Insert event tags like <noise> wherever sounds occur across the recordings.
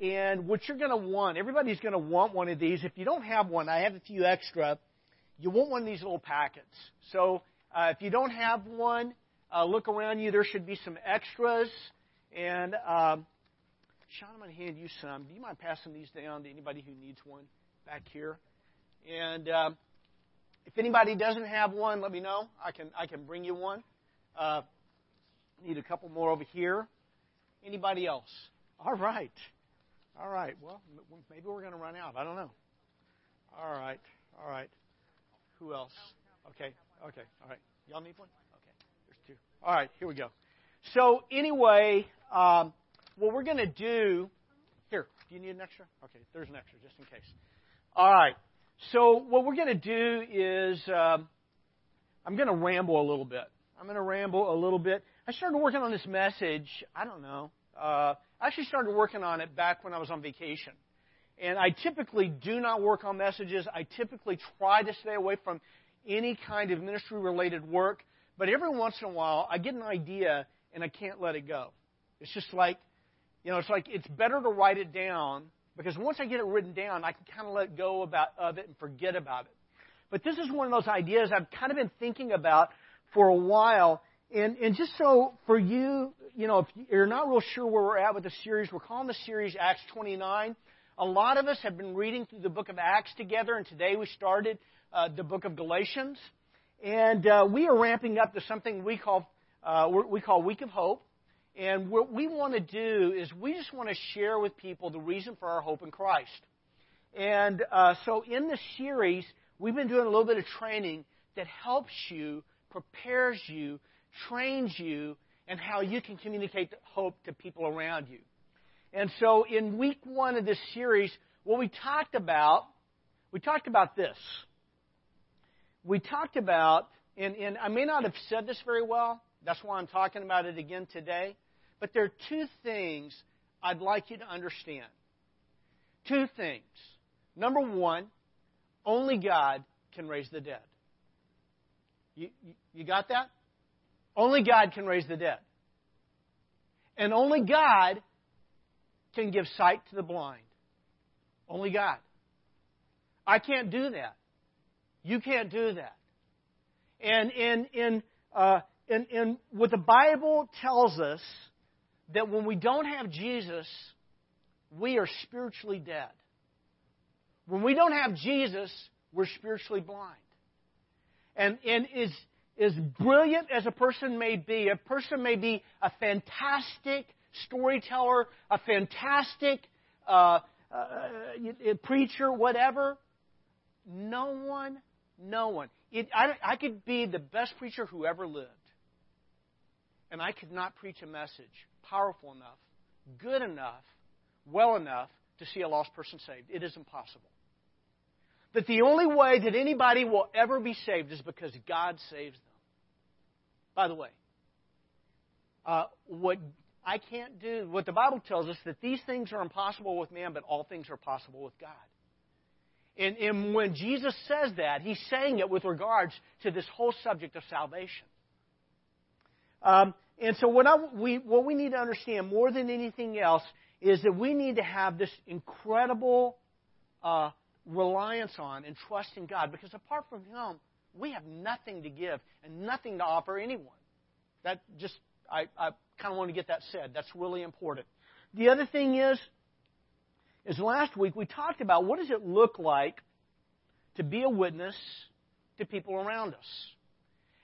and what you're going to want, everybody's going to want one of these. If you don't have one, I have a few extra. You want one of these little packets. So uh, if you don't have one, uh, look around you. There should be some extras. And um, Sean, I'm going to hand you some. Do you mind passing these down to anybody who needs one back here? And um, if anybody doesn't have one, let me know. I can I can bring you one. Uh, need a couple more over here. Anybody else? All right. All right. Well, maybe we're going to run out. I don't know. All right. All right. Who else? Okay. Okay. All right. Y'all need one? Okay. There's two. All right. Here we go. So, anyway, um, what we're going to do. Here. Do you need an extra? Okay. There's an extra just in case. All right. So, what we're going to do is um, I'm going to ramble a little bit. I'm going to ramble a little bit. I started working on this message, I don't know, uh, I actually started working on it back when I was on vacation. And I typically do not work on messages. I typically try to stay away from any kind of ministry related work. But every once in a while, I get an idea and I can't let it go. It's just like, you know, it's like it's better to write it down because once I get it written down, I can kind of let go about, of it and forget about it. But this is one of those ideas I've kind of been thinking about for a while. And, and just so for you, you know, if you're not real sure where we're at with the series, we're calling the series Acts 29. A lot of us have been reading through the book of Acts together, and today we started uh, the book of Galatians. And uh, we are ramping up to something we call, uh, we call Week of Hope. And what we want to do is we just want to share with people the reason for our hope in Christ. And uh, so in this series, we've been doing a little bit of training that helps you, prepares you trains you and how you can communicate hope to people around you. And so in week one of this series, what we talked about, we talked about this. We talked about, and, and I may not have said this very well, that's why I'm talking about it again today, but there are two things I'd like you to understand. Two things. Number one, only God can raise the dead. You, you, you got that? Only God can raise the dead. And only God can give sight to the blind. Only God. I can't do that. You can't do that. And in in uh, in, in what the Bible tells us that when we don't have Jesus, we are spiritually dead. When we don't have Jesus, we're spiritually blind. And and is as brilliant as a person may be, a person may be a fantastic storyteller, a fantastic uh, uh, preacher, whatever. No one, no one. It, I, I could be the best preacher who ever lived, and I could not preach a message powerful enough, good enough, well enough to see a lost person saved. It is impossible. That the only way that anybody will ever be saved is because God saves them. By the way, uh, what I can't do, what the Bible tells us, that these things are impossible with man, but all things are possible with God. And, and when Jesus says that, he's saying it with regards to this whole subject of salvation. Um, and so what, I, we, what we need to understand more than anything else is that we need to have this incredible uh, reliance on and trust in God because apart from Him, we have nothing to give and nothing to offer anyone. That just, I, I kind of want to get that said. That's really important. The other thing is, is last week we talked about what does it look like to be a witness to people around us.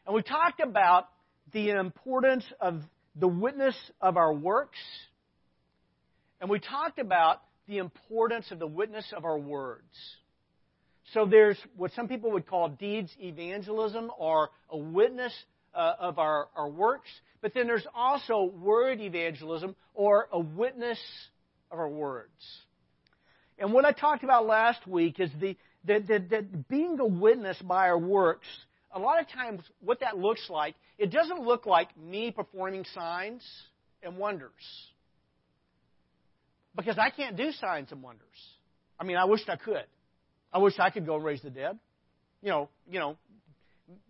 And we talked about the importance of the witness of our works. And we talked about the importance of the witness of our words. So there's what some people would call deeds evangelism or a witness uh, of our, our works, but then there's also word evangelism or a witness of our words. And what I talked about last week is the, that, that, that being a witness by our works, a lot of times what that looks like, it doesn't look like me performing signs and wonders. Because I can't do signs and wonders. I mean, I wish I could. I wish I could go and raise the dead. You know, you know,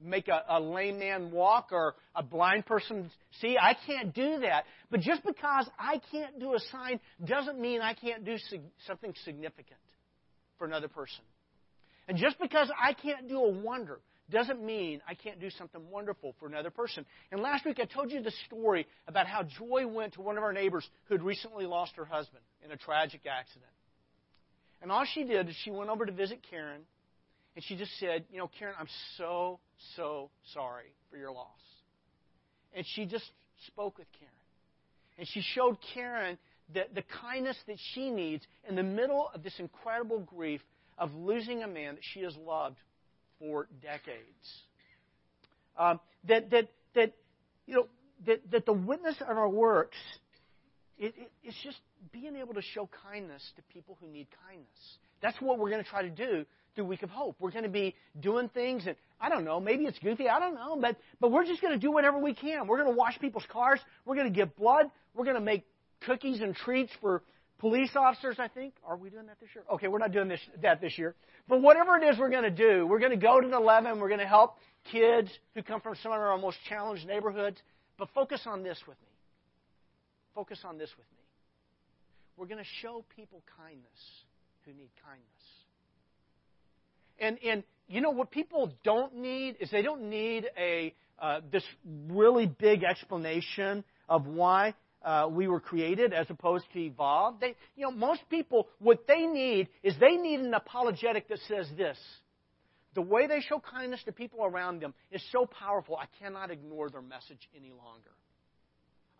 make a, a lame man walk or a blind person see. I can't do that. But just because I can't do a sign doesn't mean I can't do sig- something significant for another person. And just because I can't do a wonder doesn't mean I can't do something wonderful for another person. And last week I told you the story about how Joy went to one of our neighbors who had recently lost her husband in a tragic accident. And all she did is she went over to visit Karen and she just said, You know, Karen, I'm so, so sorry for your loss. And she just spoke with Karen. And she showed Karen the, the kindness that she needs in the middle of this incredible grief of losing a man that she has loved for decades. Um, that, that, that, you know, that, that the witness of our works, it, it, it's just being able to show kindness to people who need kindness. That's what we're going to try to do through Week of Hope. We're going to be doing things, and I don't know, maybe it's goofy, I don't know, but, but we're just going to do whatever we can. We're going to wash people's cars. We're going to give blood. We're going to make cookies and treats for police officers, I think. Are we doing that this year? Okay, we're not doing this, that this year. But whatever it is we're going to do, we're going to go to the 11. We're going to help kids who come from some of our most challenged neighborhoods. But focus on this with me. Focus on this with me. We're going to show people kindness who need kindness. And, and you know what people don't need is they don't need a uh, this really big explanation of why uh, we were created as opposed to evolved. They, you know, most people, what they need is they need an apologetic that says this. The way they show kindness to people around them is so powerful, I cannot ignore their message any longer.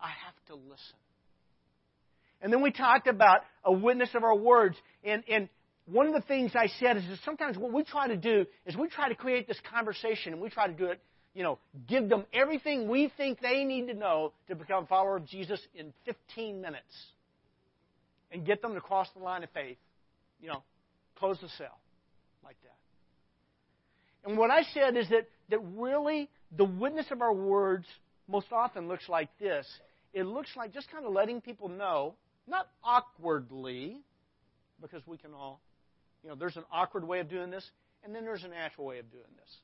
I have to listen. And then we talked about a witness of our words. And, and one of the things I said is that sometimes what we try to do is we try to create this conversation and we try to do it you know, give them everything we think they need to know to become a follower of Jesus in 15 minutes and get them to cross the line of faith. You know, close the sale like that. And what I said is that, that really the witness of our words most often looks like this. It looks like just kind of letting people know, not awkwardly, because we can all, you know, there's an awkward way of doing this, and then there's a natural way of doing this.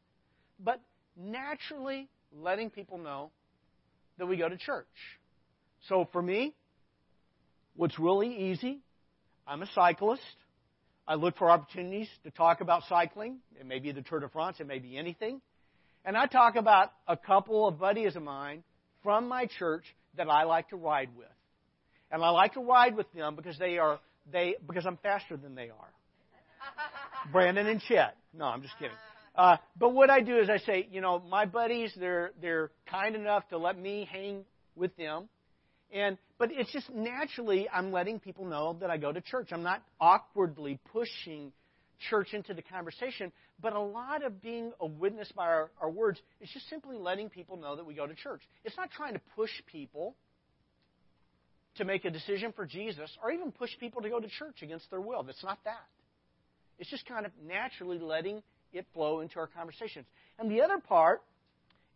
But naturally letting people know that we go to church. So for me, what's really easy, I'm a cyclist. I look for opportunities to talk about cycling. It may be the Tour de France, it may be anything. And I talk about a couple of buddies of mine from my church that I like to ride with. And I like to ride with them because they are they because I'm faster than they are. <laughs> Brandon and Chet. No, I'm just kidding. Uh, but what I do is I say, you know, my buddies, they're they're kind enough to let me hang with them, and but it's just naturally I'm letting people know that I go to church. I'm not awkwardly pushing church into the conversation, but a lot of being a witness by our, our words is just simply letting people know that we go to church. It's not trying to push people to make a decision for Jesus or even push people to go to church against their will. That's not that. It's just kind of naturally letting it flow into our conversations. And the other part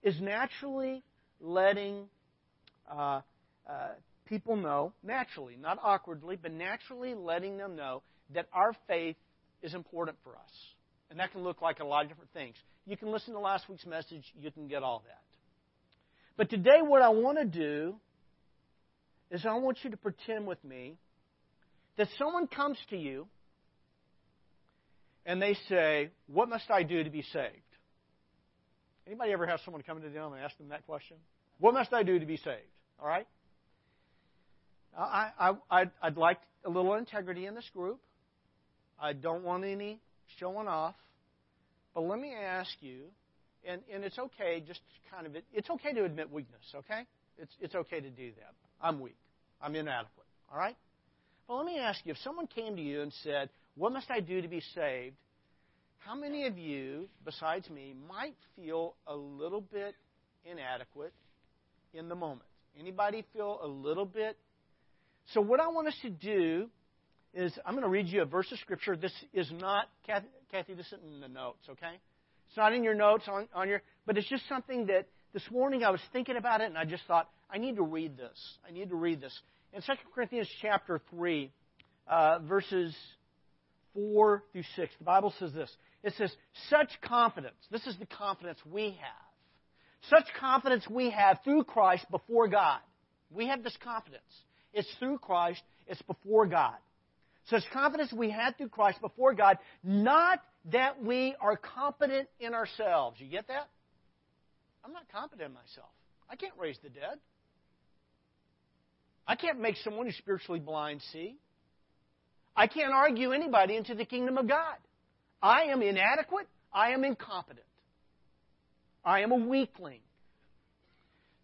is naturally letting uh, uh, people know, naturally, not awkwardly, but naturally letting them know that our faith is important for us. And that can look like a lot of different things. You can listen to last week's message, you can get all that. But today, what I want to do is I want you to pretend with me that someone comes to you and they say, What must I do to be saved? Anybody ever have someone come to them and ask them that question? What must I do to be saved? All right? I, I, I'd, I'd like a little integrity in this group. I don't want any showing off. But let me ask you, and, and it's okay, just kind of, it's okay to admit weakness, okay? It's, it's okay to do that. I'm weak. I'm inadequate, all right? But let me ask you, if someone came to you and said, what must I do to be saved? How many of you, besides me, might feel a little bit inadequate in the moment? Anybody feel a little bit? So, what I want us to do is I'm going to read you a verse of Scripture. This is not, Kathy, Kathy this isn't in the notes, okay? It's not in your notes on, on your, but it's just something that this morning I was thinking about it and I just thought, I need to read this. I need to read this. In 2 Corinthians chapter 3, uh, verses 4 through 6. The Bible says this. It says, such confidence. This is the confidence we have. Such confidence we have through Christ before God. We have this confidence. It's through Christ, it's before God. Such confidence we had through Christ before God, not that we are competent in ourselves. You get that? I'm not competent in myself. I can't raise the dead. I can't make someone who's spiritually blind see. I can't argue anybody into the kingdom of God. I am inadequate. I am incompetent. I am a weakling.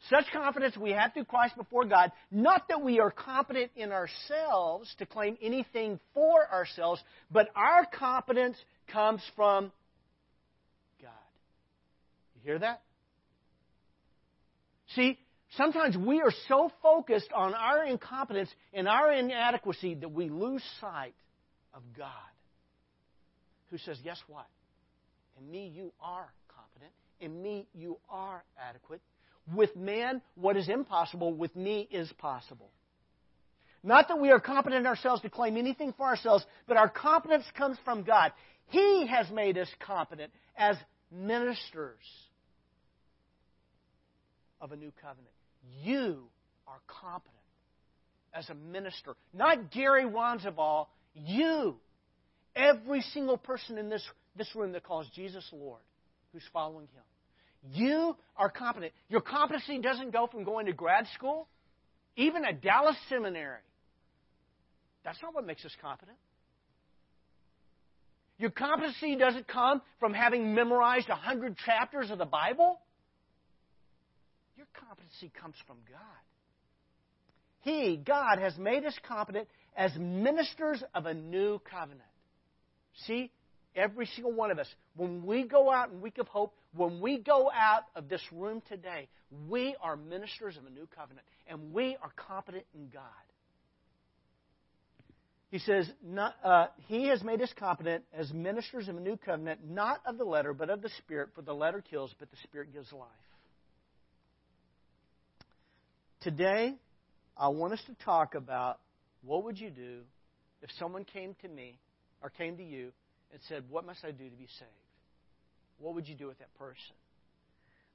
Such confidence we have through Christ before God, not that we are competent in ourselves to claim anything for ourselves, but our competence comes from God. You hear that? See, sometimes we are so focused on our incompetence and our inadequacy that we lose sight of God, who says, Guess what? In me, you are competent. In me, you are adequate. With man, what is impossible, with me is possible. Not that we are competent ourselves to claim anything for ourselves, but our competence comes from God. He has made us competent as ministers of a new covenant. You are competent as a minister. Not Gary Wanzabal, you. Every single person in this, this room that calls Jesus Lord, who's following him. You are competent. Your competency doesn't go from going to grad school, even a Dallas seminary. That's not what makes us competent. Your competency doesn't come from having memorized a hundred chapters of the Bible. Your competency comes from God. He, God, has made us competent as ministers of a new covenant. See, every single one of us, when we go out in Week of Hope, when we go out of this room today, we are ministers of a new covenant, and we are competent in God. He says, not, uh, He has made us competent as ministers of a new covenant, not of the letter, but of the Spirit, for the letter kills, but the Spirit gives life. Today, I want us to talk about what would you do if someone came to me or came to you and said, What must I do to be saved? What would you do with that person?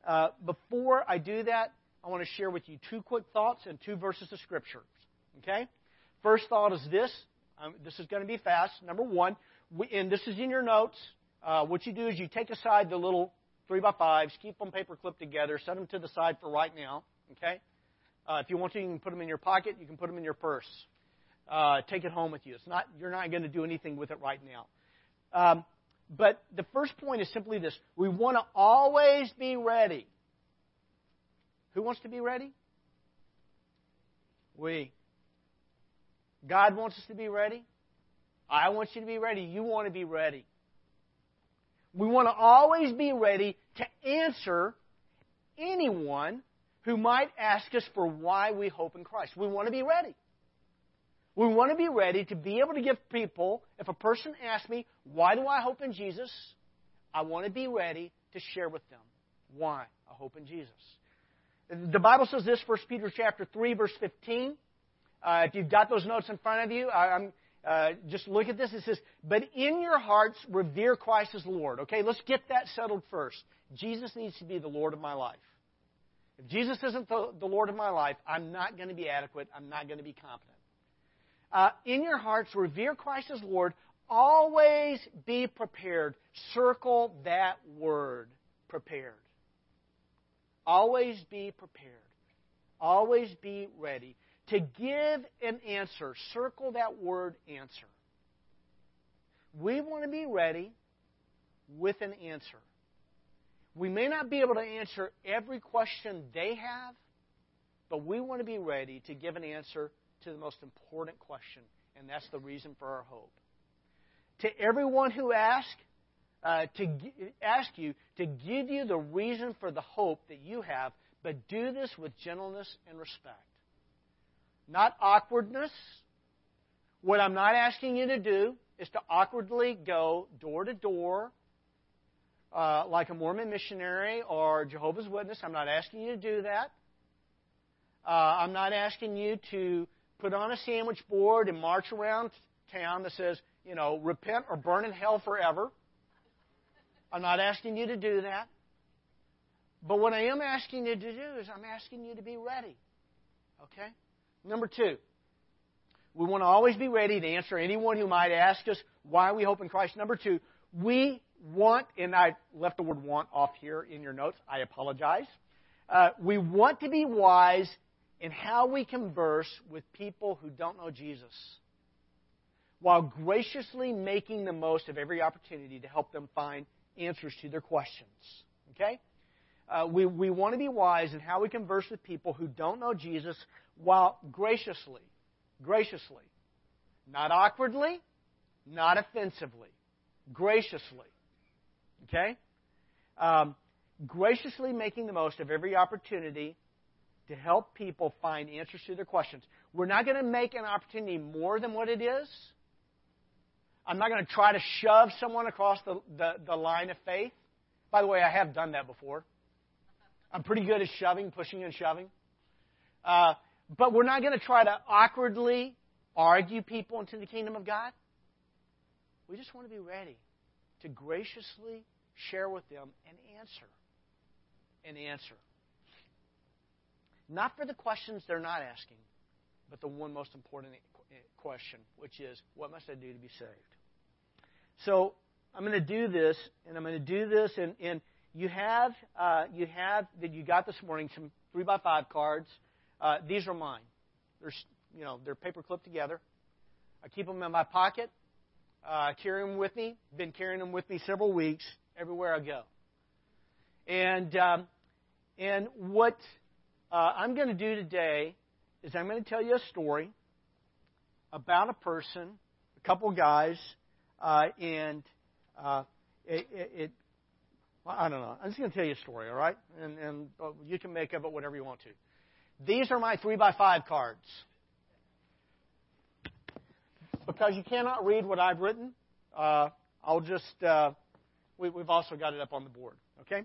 Uh, before I do that, I want to share with you two quick thoughts and two verses of Scripture. Okay? First thought is this. Um, this is going to be fast. Number one, we, and this is in your notes. Uh, what you do is you take aside the little three by fives, keep them paper clipped together, set them to the side for right now. Okay? Uh, if you want to, you can put them in your pocket. You can put them in your purse. Uh, take it home with you. It's not, you're not going to do anything with it right now. Um, but the first point is simply this we want to always be ready. Who wants to be ready? We. God wants us to be ready. I want you to be ready. You want to be ready. We want to always be ready to answer anyone who might ask us for why we hope in Christ. We want to be ready. We want to be ready to be able to give people, if a person asks me, why do I hope in Jesus? I want to be ready to share with them why I hope in Jesus. The Bible says this, 1 Peter chapter 3, verse 15. Uh, if you've got those notes in front of you, I, uh, just look at this. It says, But in your hearts revere Christ as Lord. Okay, let's get that settled first. Jesus needs to be the Lord of my life. If Jesus isn't the, the Lord of my life, I'm not going to be adequate. I'm not going to be competent. Uh, in your hearts, revere Christ as Lord. Always be prepared. Circle that word, prepared. Always be prepared. Always be ready to give an answer. Circle that word answer. We want to be ready with an answer. We may not be able to answer every question they have, but we want to be ready to give an answer to the most important question, and that's the reason for our hope. To everyone who asks, uh, to g- ask you to give you the reason for the hope that you have, but do this with gentleness and respect. Not awkwardness. What I'm not asking you to do is to awkwardly go door to door uh, like a Mormon missionary or Jehovah's Witness. I'm not asking you to do that. Uh, I'm not asking you to put on a sandwich board and march around town that says, you know, repent or burn in hell forever. I'm not asking you to do that. But what I am asking you to do is I'm asking you to be ready. Okay? Number two, we want to always be ready to answer anyone who might ask us why we hope in Christ. Number two, we want, and I left the word want off here in your notes. I apologize. Uh, we want to be wise in how we converse with people who don't know Jesus while graciously making the most of every opportunity to help them find answers to their questions. Okay? Uh, we, we want to be wise in how we converse with people who don't know Jesus while graciously, graciously, not awkwardly, not offensively, graciously. Okay? Um, graciously making the most of every opportunity to help people find answers to their questions. We're not going to make an opportunity more than what it is. I'm not going to try to shove someone across the, the, the line of faith. By the way, I have done that before. I'm pretty good at shoving, pushing, and shoving. Uh, but we're not going to try to awkwardly argue people into the kingdom of God. We just want to be ready to graciously share with them an answer. An answer. Not for the questions they're not asking, but the one most important question, which is, what must I do to be saved? So I'm going to do this, and I'm going to do this, and, and you have uh, you have that you got this morning some three by five cards. Uh, these are mine. They're you know they're paper clipped together. I keep them in my pocket. Uh, I carry them with me. Been carrying them with me several weeks everywhere I go. And um, and what uh, I'm going to do today is I'm going to tell you a story about a person, a couple guys, uh, and uh, it, it, it, I don't know. I'm just going to tell you a story, all right? And, and uh, you can make of it whatever you want to. These are my three by five cards. Because you cannot read what I've written, uh, I'll just, uh, we, have also got it up on the board, okay?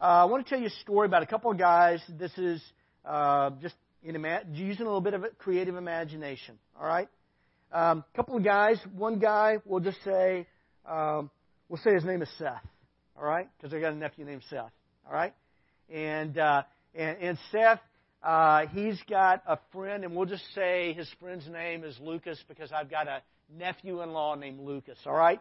Uh, I want to tell you a story about a couple of guys. This is uh, just in ima- using a little bit of creative imagination. All right, a um, couple of guys. One guy, we'll just say, um, we'll say his name is Seth. All right, because I got a nephew named Seth. All right, and uh, and, and Seth, uh, he's got a friend, and we'll just say his friend's name is Lucas because I've got a nephew-in-law named Lucas. All right,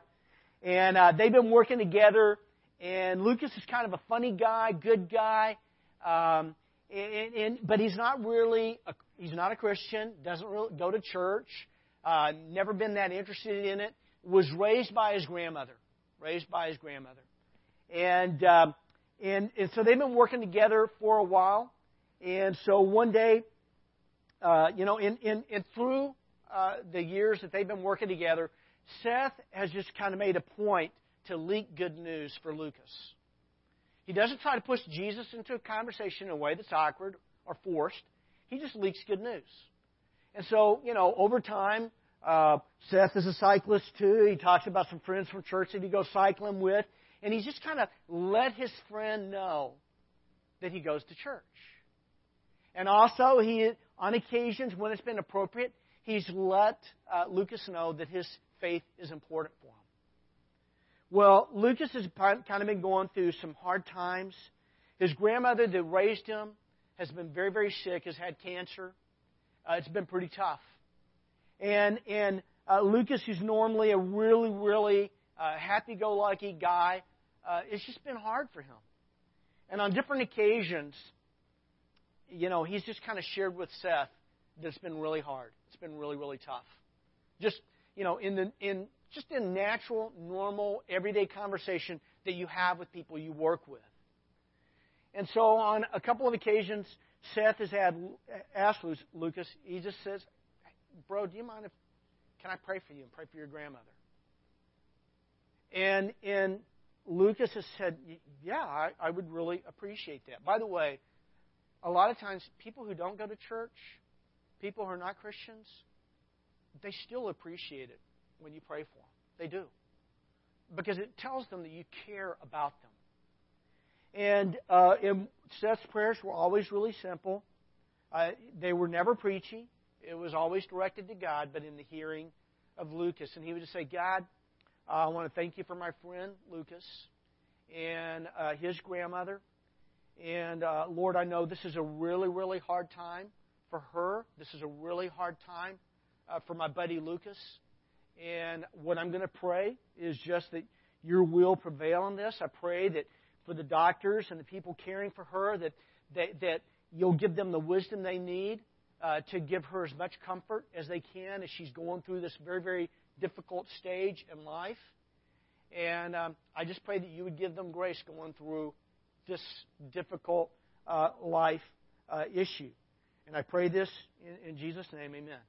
and uh, they've been working together and Lucas is kind of a funny guy, good guy, um, and, and, but he's not really a, he's not a Christian. Doesn't really go to church. Uh, never been that interested in it. Was raised by his grandmother. Raised by his grandmother, and um, and and so they've been working together for a while. And so one day, uh, you know, in in, in through uh, the years that they've been working together, Seth has just kind of made a point to leak good news for Lucas. He doesn't try to push Jesus into a conversation in a way that's awkward or forced. He just leaks good news. And so, you know, over time, uh, Seth is a cyclist too. He talks about some friends from church that he goes cycling with. And he's just kind of let his friend know that he goes to church. And also, he, on occasions when it's been appropriate, he's let uh, Lucas know that his faith is important for him. Well, Lucas has kind of been going through some hard times. His grandmother that raised him has been very, very sick, has had cancer. Uh, it's been pretty tough. And, and uh, Lucas, who's normally a really, really uh, happy go lucky guy, uh, it's just been hard for him. And on different occasions, you know, he's just kind of shared with Seth that it's been really hard. It's been really, really tough. Just, you know, in, the, in just a natural, normal, everyday conversation that you have with people you work with. And so on a couple of occasions, Seth has had asked Lucas, he just says, Bro, do you mind if, can I pray for you and pray for your grandmother? And, and Lucas has said, Yeah, I, I would really appreciate that. By the way, a lot of times, people who don't go to church, people who are not Christians, they still appreciate it when you pray for them. They do. Because it tells them that you care about them. And, uh, and Seth's prayers were always really simple. Uh, they were never preachy. It was always directed to God, but in the hearing of Lucas, and he would just say, God, uh, I want to thank you for my friend Lucas and uh, his grandmother. And uh, Lord, I know this is a really, really hard time for her. This is a really hard time uh, for my buddy Lucas. And what I'm going to pray is just that your will prevail in this. I pray that for the doctors and the people caring for her, that, that, that you'll give them the wisdom they need uh, to give her as much comfort as they can as she's going through this very, very difficult stage in life. And um, I just pray that you would give them grace going through this difficult uh, life uh, issue. And I pray this in, in Jesus' name, amen.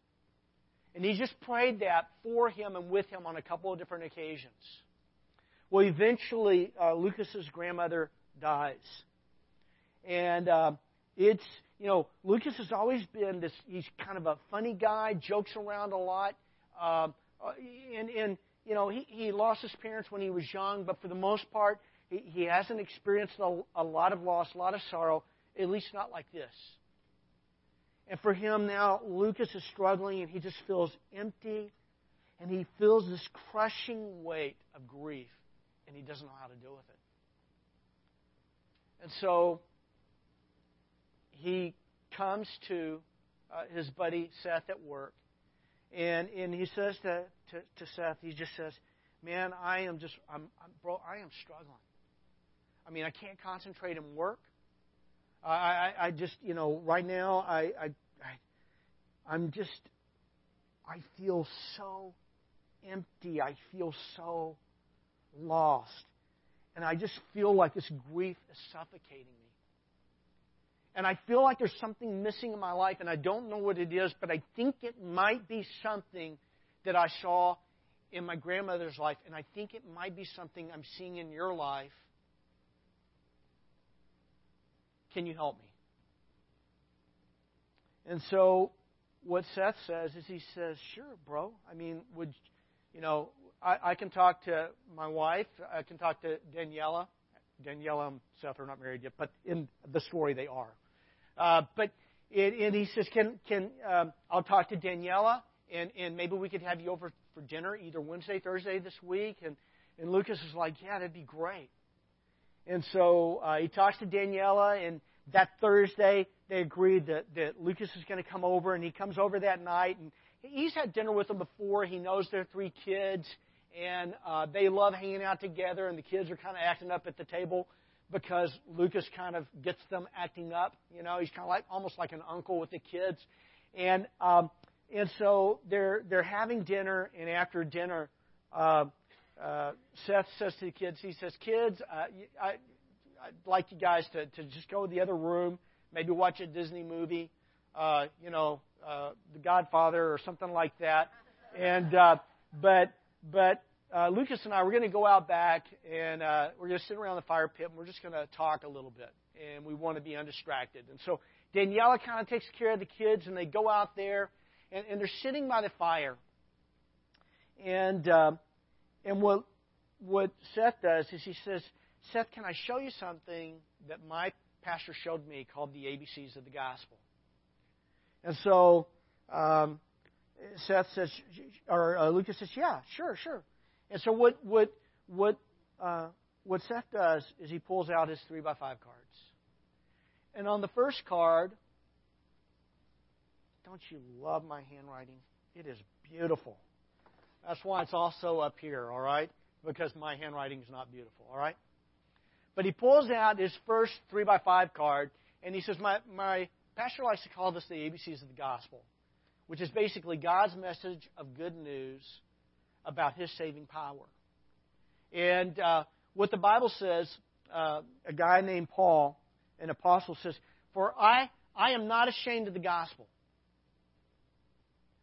And he just prayed that for him and with him on a couple of different occasions. Well, eventually, uh, Lucas's grandmother dies. And uh, it's, you know, Lucas has always been this, he's kind of a funny guy, jokes around a lot. Um, uh, and, and, you know, he, he lost his parents when he was young, but for the most part, he, he hasn't experienced a, a lot of loss, a lot of sorrow, at least not like this. And for him now, Lucas is struggling and he just feels empty and he feels this crushing weight of grief and he doesn't know how to deal with it. And so he comes to uh, his buddy Seth at work and, and he says to, to, to Seth, he just says, Man, I am just, I'm, I'm, bro, I am struggling. I mean, I can't concentrate and work. I, I, I just, you know, right now, I, I, I, I'm just, I feel so empty. I feel so lost. And I just feel like this grief is suffocating me. And I feel like there's something missing in my life, and I don't know what it is, but I think it might be something that I saw in my grandmother's life, and I think it might be something I'm seeing in your life. Can you help me? And so, what Seth says is he says, Sure, bro. I mean, would, you know, I, I can talk to my wife, I can talk to Daniela. Daniela and Seth are not married yet, but in the story they are. Uh, but it, and he says, "Can can um, I'll talk to Daniela and and maybe we could have you over for dinner either Wednesday, Thursday this week." And and Lucas is like, "Yeah, that'd be great." And so uh, he talks to Daniela, and that Thursday they agreed that that Lucas is going to come over, and he comes over that night, and he's had dinner with them before. He knows their three kids, and uh, they love hanging out together, and the kids are kind of acting up at the table because Lucas kind of gets them acting up. You know, he's kind of like almost like an uncle with the kids, and um, and so they're they're having dinner, and after dinner, uh, uh, Seth says to the kids, he says, "Kids, uh, I, I'd like you guys to to just go to the other room, maybe watch a Disney movie, uh, you know, uh, The Godfather or something like that, and uh, but but." uh, Lucas and I, we're going to go out back and uh, we're going to sit around the fire pit and we're just going to talk a little bit. And we want to be undistracted. And so Daniela kind of takes care of the kids and they go out there and, and they're sitting by the fire. And, uh, and what, what Seth does is he says, Seth, can I show you something that my pastor showed me called the ABCs of the gospel? And so um, Seth says, or uh, Lucas says, yeah, sure, sure. And so what what what uh, what Seth does is he pulls out his three by five cards. And on the first card, don't you love my handwriting? It is beautiful. That's why it's also up here, all right? Because my handwriting is not beautiful, all right? But he pulls out his first three by five card, and he says, my, my pastor likes to call this the ABCs of the gospel, which is basically God's message of good news about his saving power. And uh, what the Bible says, uh, a guy named Paul, an apostle, says, For I, I am not ashamed of the gospel.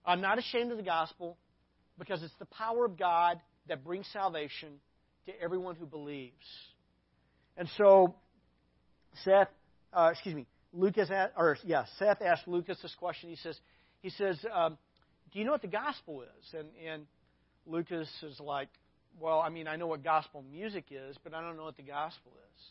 I'm not ashamed of the gospel because it's the power of God that brings salvation to everyone who believes. And so, Seth, uh, excuse me, Lucas, or yeah, Seth asked Lucas this question. He says, he says, um, do you know what the gospel is? And, and Lucas is like, well, I mean, I know what gospel music is, but I don't know what the gospel is.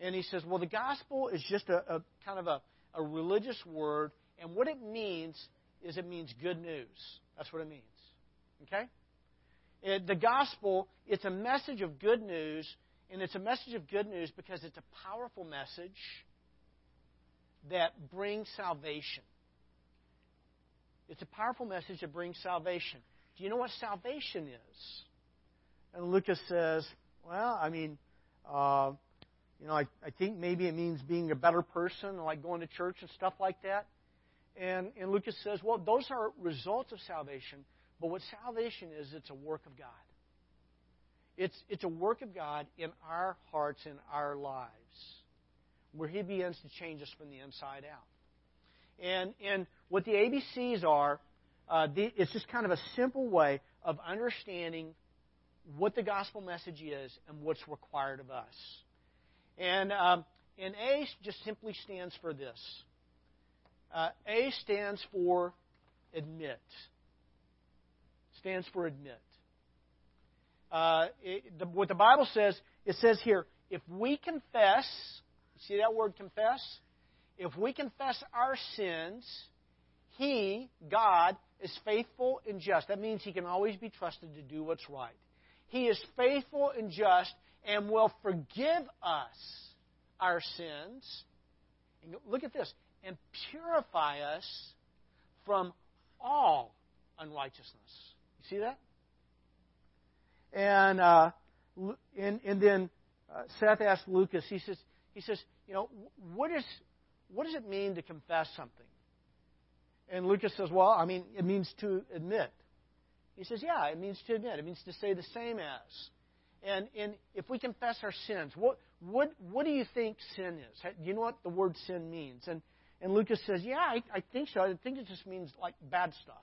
And he says, well, the gospel is just a, a kind of a, a religious word, and what it means is it means good news. That's what it means. Okay? It, the gospel, it's a message of good news, and it's a message of good news because it's a powerful message that brings salvation. It's a powerful message that brings salvation. Do you know what salvation is? And Lucas says, well, I mean, uh, you know, I, I think maybe it means being a better person, like going to church and stuff like that. And, and Lucas says, well, those are results of salvation, but what salvation is, it's a work of God. It's, it's a work of God in our hearts, in our lives, where He begins to change us from the inside out. And, and what the ABCs are, uh, the, it's just kind of a simple way of understanding what the gospel message is and what's required of us. And, um, and A just simply stands for this. Uh, A stands for admit. Stands for admit. Uh, it, the, what the Bible says, it says here, if we confess, see that word confess? If we confess our sins, He, God, is faithful and just. That means He can always be trusted to do what's right. He is faithful and just and will forgive us our sins. And look at this and purify us from all unrighteousness. You see that? And uh, and, and then uh, Seth asked Lucas. He says, he says, you know, what is what does it mean to confess something? And Lucas says, well, I mean, it means to admit. He says, yeah, it means to admit. It means to say the same as. And, and if we confess our sins, what, what, what do you think sin is? Do you know what the word sin means? And, and Lucas says, yeah, I, I think so. I think it just means like bad stuff.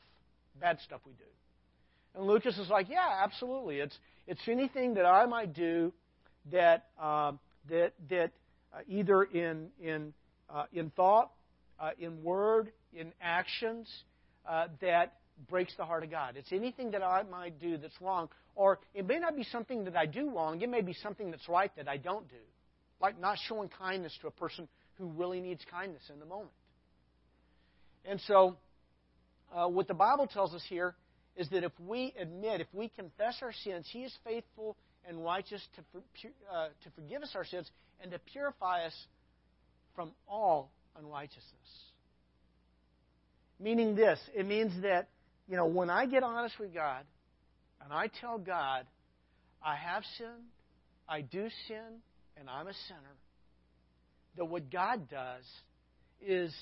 Bad stuff we do. And Lucas is like, yeah, absolutely. It's, it's anything that I might do that, uh, that, that uh, either in, in, uh, in thought, uh, in word, in actions, uh, that breaks the heart of God. It's anything that I might do that's wrong. Or it may not be something that I do wrong, it may be something that's right that I don't do. Like not showing kindness to a person who really needs kindness in the moment. And so, uh, what the Bible tells us here is that if we admit, if we confess our sins, He is faithful and righteous to, uh, to forgive us our sins and to purify us from all unrighteousness. Meaning this, it means that you know, when I get honest with God and I tell God, I have sinned, I do sin, and I'm a sinner, that what God does is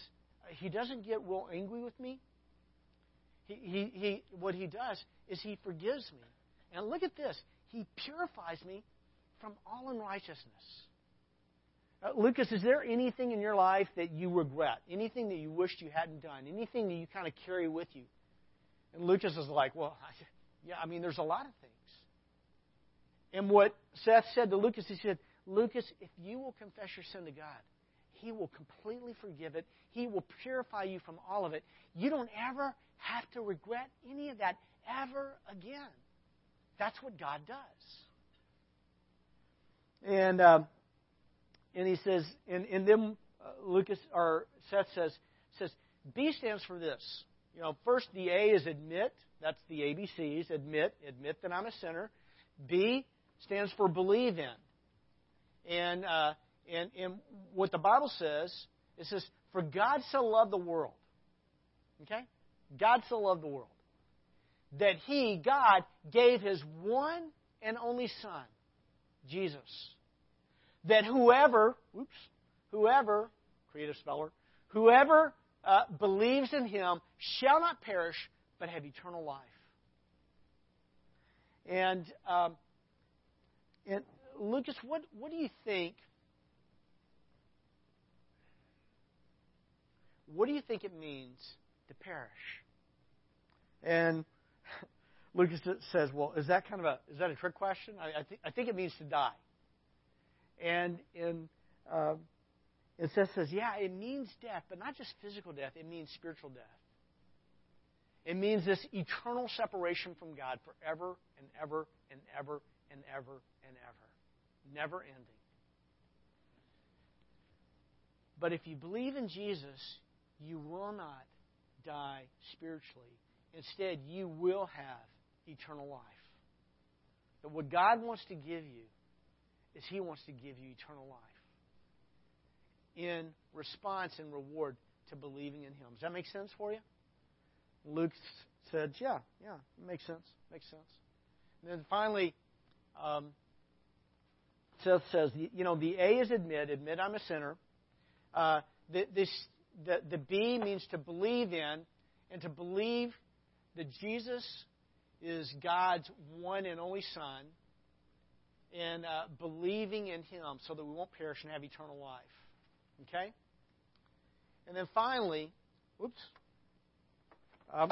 He doesn't get real angry with me. He, he, what He does is He forgives me. And look at this He purifies me from all unrighteousness. Uh, Lucas, is there anything in your life that you regret? Anything that you wished you hadn't done? Anything that you kind of carry with you? And Lucas is like, well, <laughs> yeah, I mean, there's a lot of things. And what Seth said to Lucas, he said, Lucas, if you will confess your sin to God, He will completely forgive it. He will purify you from all of it. You don't ever have to regret any of that ever again. That's what God does. And uh, and he says, and, and then uh, Lucas or Seth says says B stands for this. You know, first the A is admit. That's the ABCs. Admit, admit that I'm a sinner. B stands for believe in. And uh, and and what the Bible says, it says, "For God so loved the world." Okay, God so loved the world that He, God, gave His one and only Son, Jesus. That whoever, oops, whoever, creative speller, whoever uh, believes in him shall not perish, but have eternal life. And, um, and Lucas, what, what do you think? What do you think it means to perish? And <laughs> Lucas says, "Well, is that kind of a is that a trick question? I, I, th- I think it means to die." And in uh, it says, says, yeah, it means death, but not just physical death, it means spiritual death. It means this eternal separation from God forever and ever and ever and ever and ever. Never ending. But if you believe in Jesus, you will not die spiritually. Instead, you will have eternal life. That what God wants to give you is He wants to give you eternal life in response and reward to believing in Him. Does that make sense for you? Luke said, Yeah, yeah, makes sense. Makes sense. And then finally, um, Seth says, you know, the A is admit, admit I'm a sinner. Uh, this, the, the B means to believe in, and to believe that Jesus is God's one and only Son, and uh, believing in Him so that we won't perish and have eternal life. Okay? And then finally, whoops, um,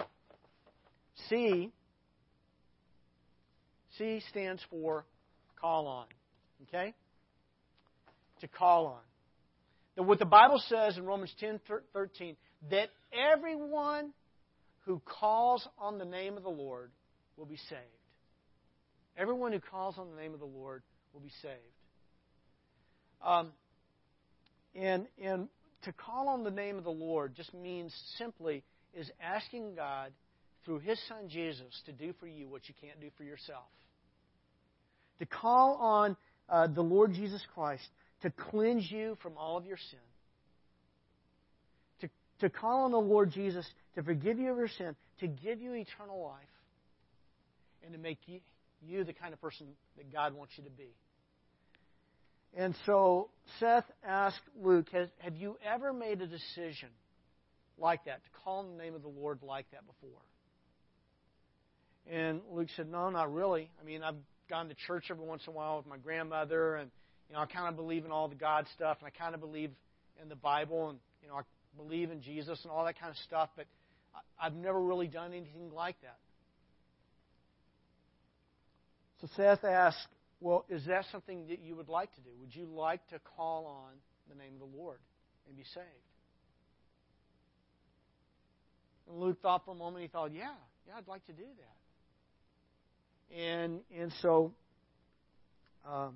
C, C stands for call on. Okay? To call on. That what the Bible says in Romans 10 13, that everyone who calls on the name of the Lord will be saved. Everyone who calls on the name of the Lord will be saved. Um, and, and to call on the name of the Lord just means simply is asking God through His Son Jesus to do for you what you can't do for yourself. To call on uh, the Lord Jesus Christ to cleanse you from all of your sin. To, to call on the Lord Jesus to forgive you of your sin, to give you eternal life, and to make you, you the kind of person that God wants you to be. And so Seth asked Luke, Have you ever made a decision like that, to call on the name of the Lord like that before? And Luke said, No, not really. I mean, I've gone to church every once in a while with my grandmother, and you know, I kind of believe in all the God stuff, and I kind of believe in the Bible, and you know, I believe in Jesus and all that kind of stuff, but I've never really done anything like that. So Seth asked, Well, is that something that you would like to do? Would you like to call on the name of the Lord and be saved? And Luke thought for a moment, he thought, Yeah, yeah, I'd like to do that. And, and so um,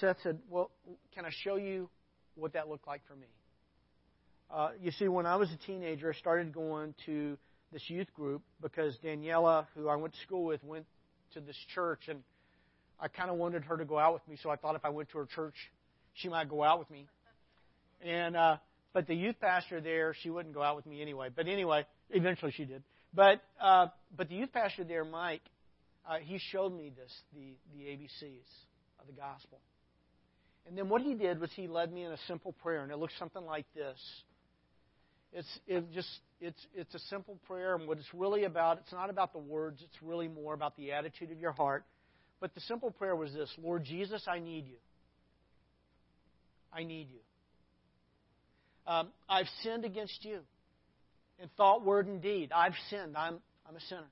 Seth said, Well, can I show you what that looked like for me? Uh, you see, when I was a teenager, I started going to this youth group because Daniela, who I went to school with, went to this church, and I kind of wanted her to go out with me. So I thought if I went to her church, she might go out with me. And uh, but the youth pastor there, she wouldn't go out with me anyway. But anyway, eventually she did. But uh, but the youth pastor there, Mike, uh, he showed me this, the, the ABCs of the gospel. And then what he did was he led me in a simple prayer, and it looks something like this. It's it just it's it's a simple prayer, and what it's really about, it's not about the words, it's really more about the attitude of your heart. But the simple prayer was this Lord Jesus, I need you. I need you. Um, I've sinned against you in thought, word, and deed. I've sinned. I'm, I'm a sinner.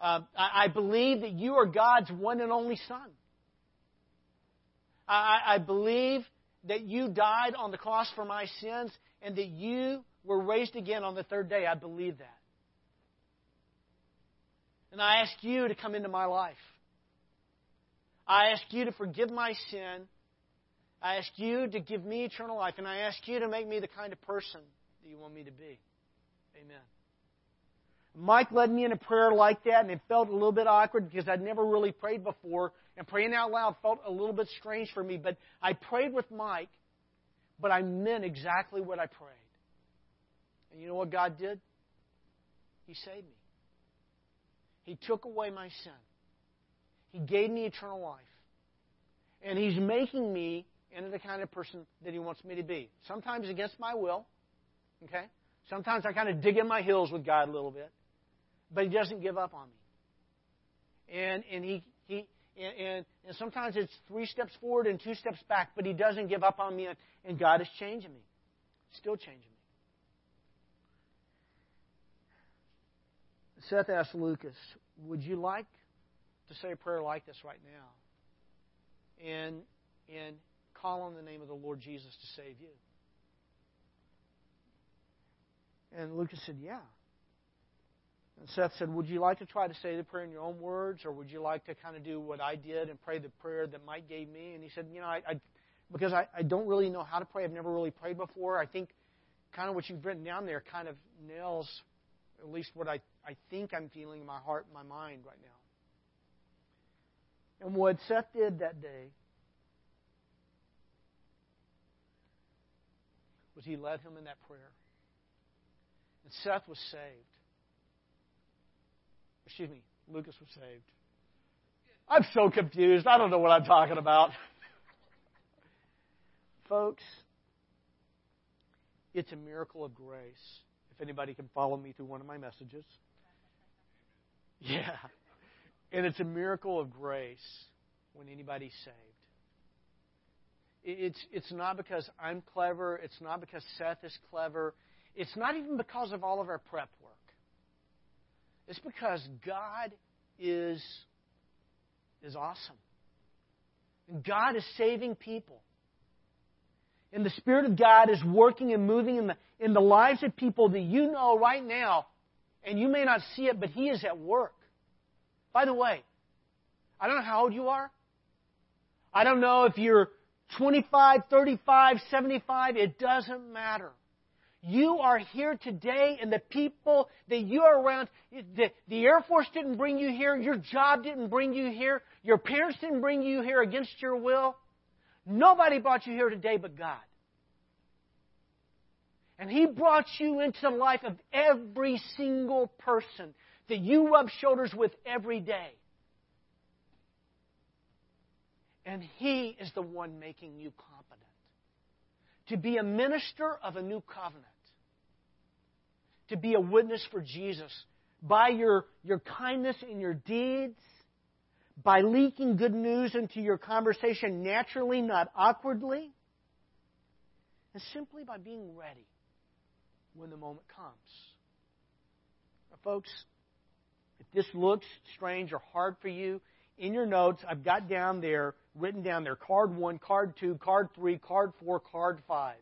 Uh, I, I believe that you are God's one and only Son. I, I believe that you died on the cross for my sins and that you were raised again on the third day. I believe that. And I ask you to come into my life. I ask you to forgive my sin. I ask you to give me eternal life. And I ask you to make me the kind of person that you want me to be. Amen. Mike led me in a prayer like that, and it felt a little bit awkward because I'd never really prayed before, and praying out loud felt a little bit strange for me. But I prayed with Mike, but I meant exactly what I prayed. And you know what God did? He saved me. He took away my sin. He gave me eternal life. And He's making me into the kind of person that He wants me to be. Sometimes against my will. Okay? Sometimes I kind of dig in my heels with God a little bit but he doesn't give up on me. And and he he and, and sometimes it's three steps forward and two steps back, but he doesn't give up on me, and, and God is changing me, still changing me. Seth asked Lucas, "Would you like to say a prayer like this right now?" And and call on the name of the Lord Jesus to save you. And Lucas said, "Yeah." And Seth said, Would you like to try to say the prayer in your own words, or would you like to kind of do what I did and pray the prayer that Mike gave me? And he said, You know, I, I because I, I don't really know how to pray. I've never really prayed before. I think kind of what you've written down there kind of nails at least what I I think I'm feeling in my heart and my mind right now. And what Seth did that day was he led him in that prayer. And Seth was saved. Excuse me, Lucas was saved. I'm so confused. I don't know what I'm talking about. <laughs> Folks, it's a miracle of grace. If anybody can follow me through one of my messages. Yeah. And it's a miracle of grace when anybody's saved. It's, it's not because I'm clever. It's not because Seth is clever. It's not even because of all of our prep work. It's because God is, is awesome. And God is saving people. And the Spirit of God is working and moving in the, in the lives of people that you know right now, and you may not see it, but He is at work. By the way, I don't know how old you are. I don't know if you're 25, 35, 75. It doesn't matter. You are here today, and the people that you are around, the, the Air Force didn't bring you here, your job didn't bring you here, your parents didn't bring you here against your will. Nobody brought you here today but God. And He brought you into the life of every single person that you rub shoulders with every day. And He is the one making you competent to be a minister of a new covenant, to be a witness for Jesus by your, your kindness and your deeds, by leaking good news into your conversation naturally, not awkwardly, and simply by being ready when the moment comes. Now, folks, if this looks strange or hard for you, in your notes, I've got down there, written down there, card one, card two, card three, card four, card five.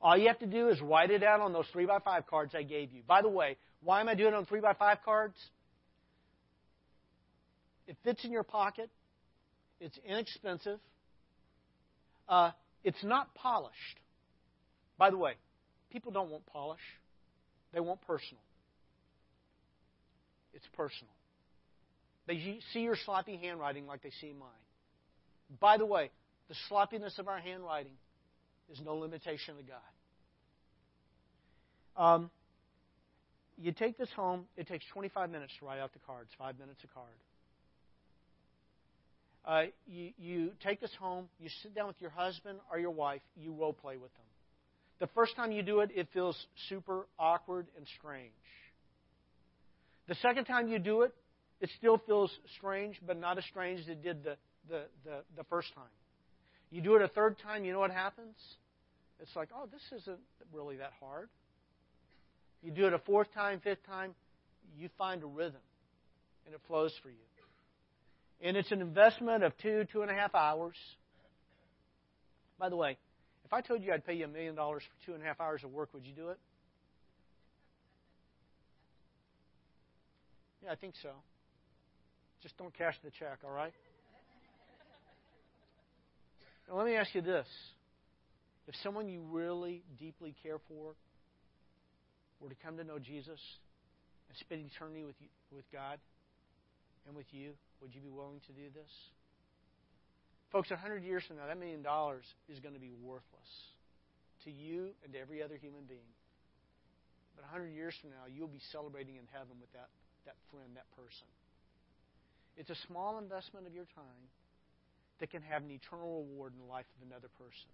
All you have to do is write it out on those three by five cards I gave you. By the way, why am I doing it on three by five cards? It fits in your pocket. It's inexpensive. Uh, it's not polished. By the way, people don't want polish, they want personal. It's personal. They see your sloppy handwriting like they see mine. By the way, the sloppiness of our handwriting is no limitation to God. Um, you take this home, it takes 25 minutes to write out the cards, five minutes a card. Uh, you, you take this home, you sit down with your husband or your wife, you role play with them. The first time you do it, it feels super awkward and strange. The second time you do it, it still feels strange, but not as strange as it did the, the, the, the first time. You do it a third time, you know what happens? It's like, oh, this isn't really that hard. You do it a fourth time, fifth time, you find a rhythm, and it flows for you. And it's an investment of two, two and a half hours. By the way, if I told you I'd pay you a million dollars for two and a half hours of work, would you do it? Yeah, I think so. Just don't cash the check, all right? Now, let me ask you this. If someone you really deeply care for were to come to know Jesus and spend eternity with, you, with God and with you, would you be willing to do this? Folks, 100 years from now, that million dollars is going to be worthless to you and to every other human being. But 100 years from now, you'll be celebrating in heaven with that, that friend, that person. It's a small investment of your time that can have an eternal reward in the life of another person.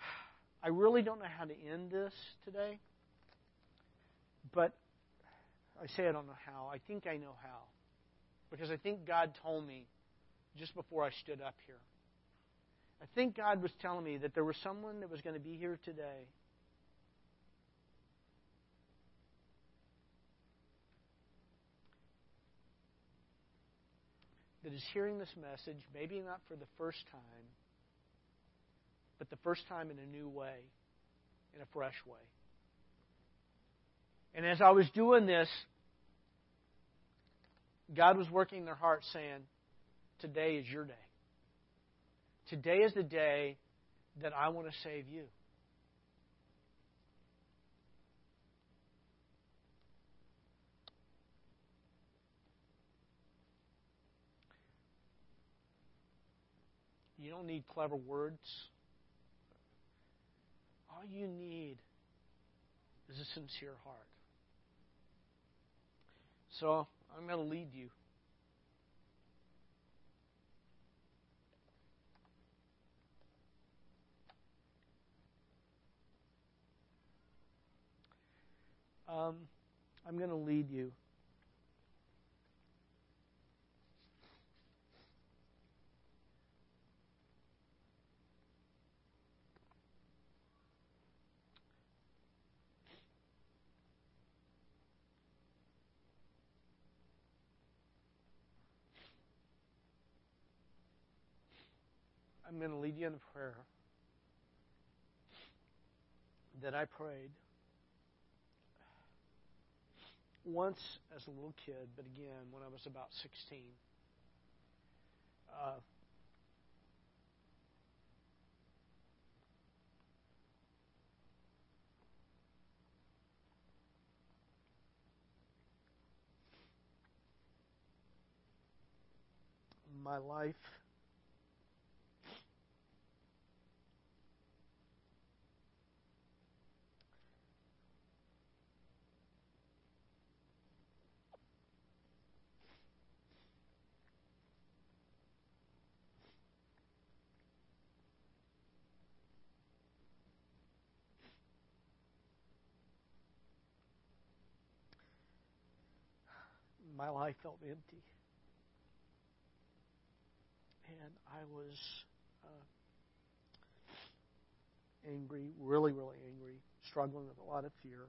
<sighs> I really don't know how to end this today, but I say I don't know how. I think I know how. Because I think God told me just before I stood up here. I think God was telling me that there was someone that was going to be here today that is hearing this message, maybe not for the first time, but the first time in a new way, in a fresh way. And as I was doing this, God was working in their hearts saying, Today is your day. Today is the day that I want to save you. You don't need clever words. All you need is a sincere heart. So I'm going to lead you. Um, I'm going to lead you. Lead you in a prayer that I prayed once as a little kid, but again when I was about 16. Uh, my life my life felt empty. And I was uh, angry, really, really angry, struggling with a lot of fear,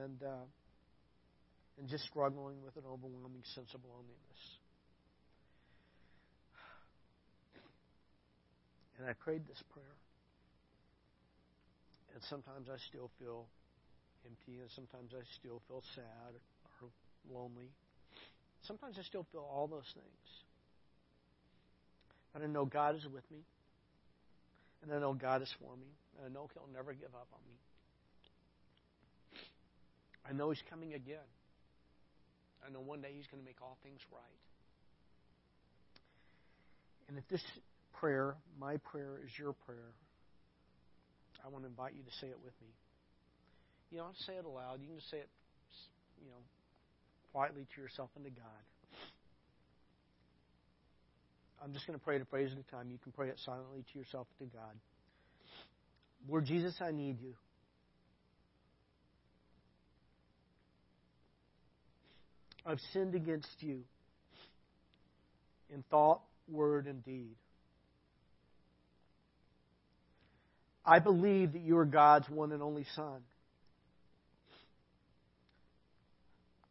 and uh, and just struggling with an overwhelming sense of loneliness. And I prayed this prayer. And sometimes I still feel empty, and sometimes I still feel sad or lonely. Sometimes I still feel all those things. But I know God is with me, and I know God is for me, and I know He'll never give up on me. I know He's coming again. I know one day He's going to make all things right. And if this prayer, my prayer, is your prayer, I want to invite you to say it with me. You don't say it aloud. You can just say it, you know, quietly to yourself and to God. I'm just going to pray it a phrase at a time. You can pray it silently to yourself and to God. Lord Jesus, I need you. I've sinned against you in thought, word, and deed. I believe that you are God's one and only Son.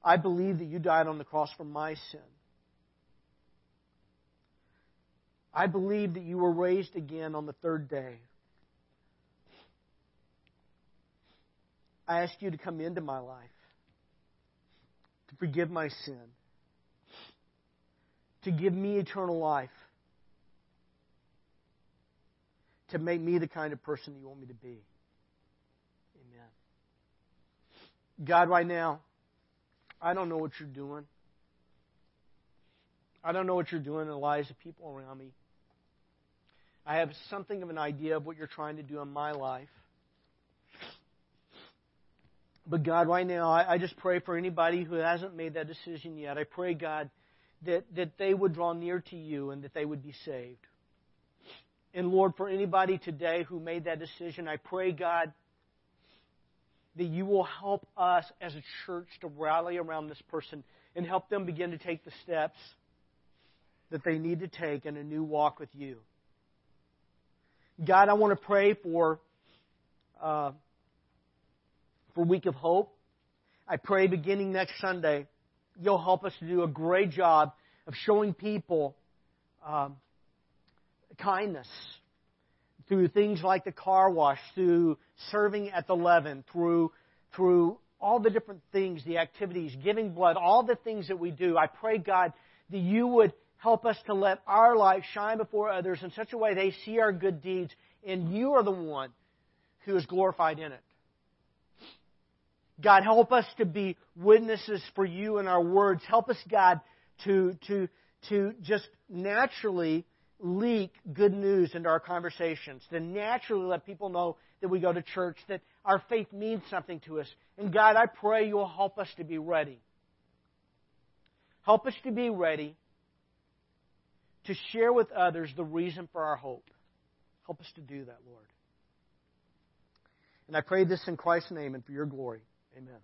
I believe that you died on the cross for my sin. I believe that you were raised again on the third day. I ask you to come into my life, to forgive my sin, to give me eternal life, to make me the kind of person you want me to be. Amen. God, right now, I don't know what you're doing. I don't know what you're doing in the lives of people around me. I have something of an idea of what you're trying to do in my life. But God, right now, I, I just pray for anybody who hasn't made that decision yet. I pray, God, that, that they would draw near to you and that they would be saved. And Lord, for anybody today who made that decision, I pray, God, that you will help us as a church to rally around this person and help them begin to take the steps that they need to take in a new walk with you. God, I want to pray for uh, for Week of Hope. I pray beginning next Sunday, you'll help us to do a great job of showing people um, kindness through things like the car wash, through serving at the leaven, through, through all the different things, the activities, giving blood, all the things that we do. I pray, God, that you would help us to let our light shine before others in such a way they see our good deeds, and you are the one who is glorified in it. God, help us to be witnesses for you in our words. Help us, God, to, to, to just naturally leak good news into our conversations, to naturally let people know that we go to church, that our faith means something to us. And God, I pray you'll help us to be ready. Help us to be ready to share with others the reason for our hope. Help us to do that, Lord. And I pray this in Christ's name and for your glory. Amen.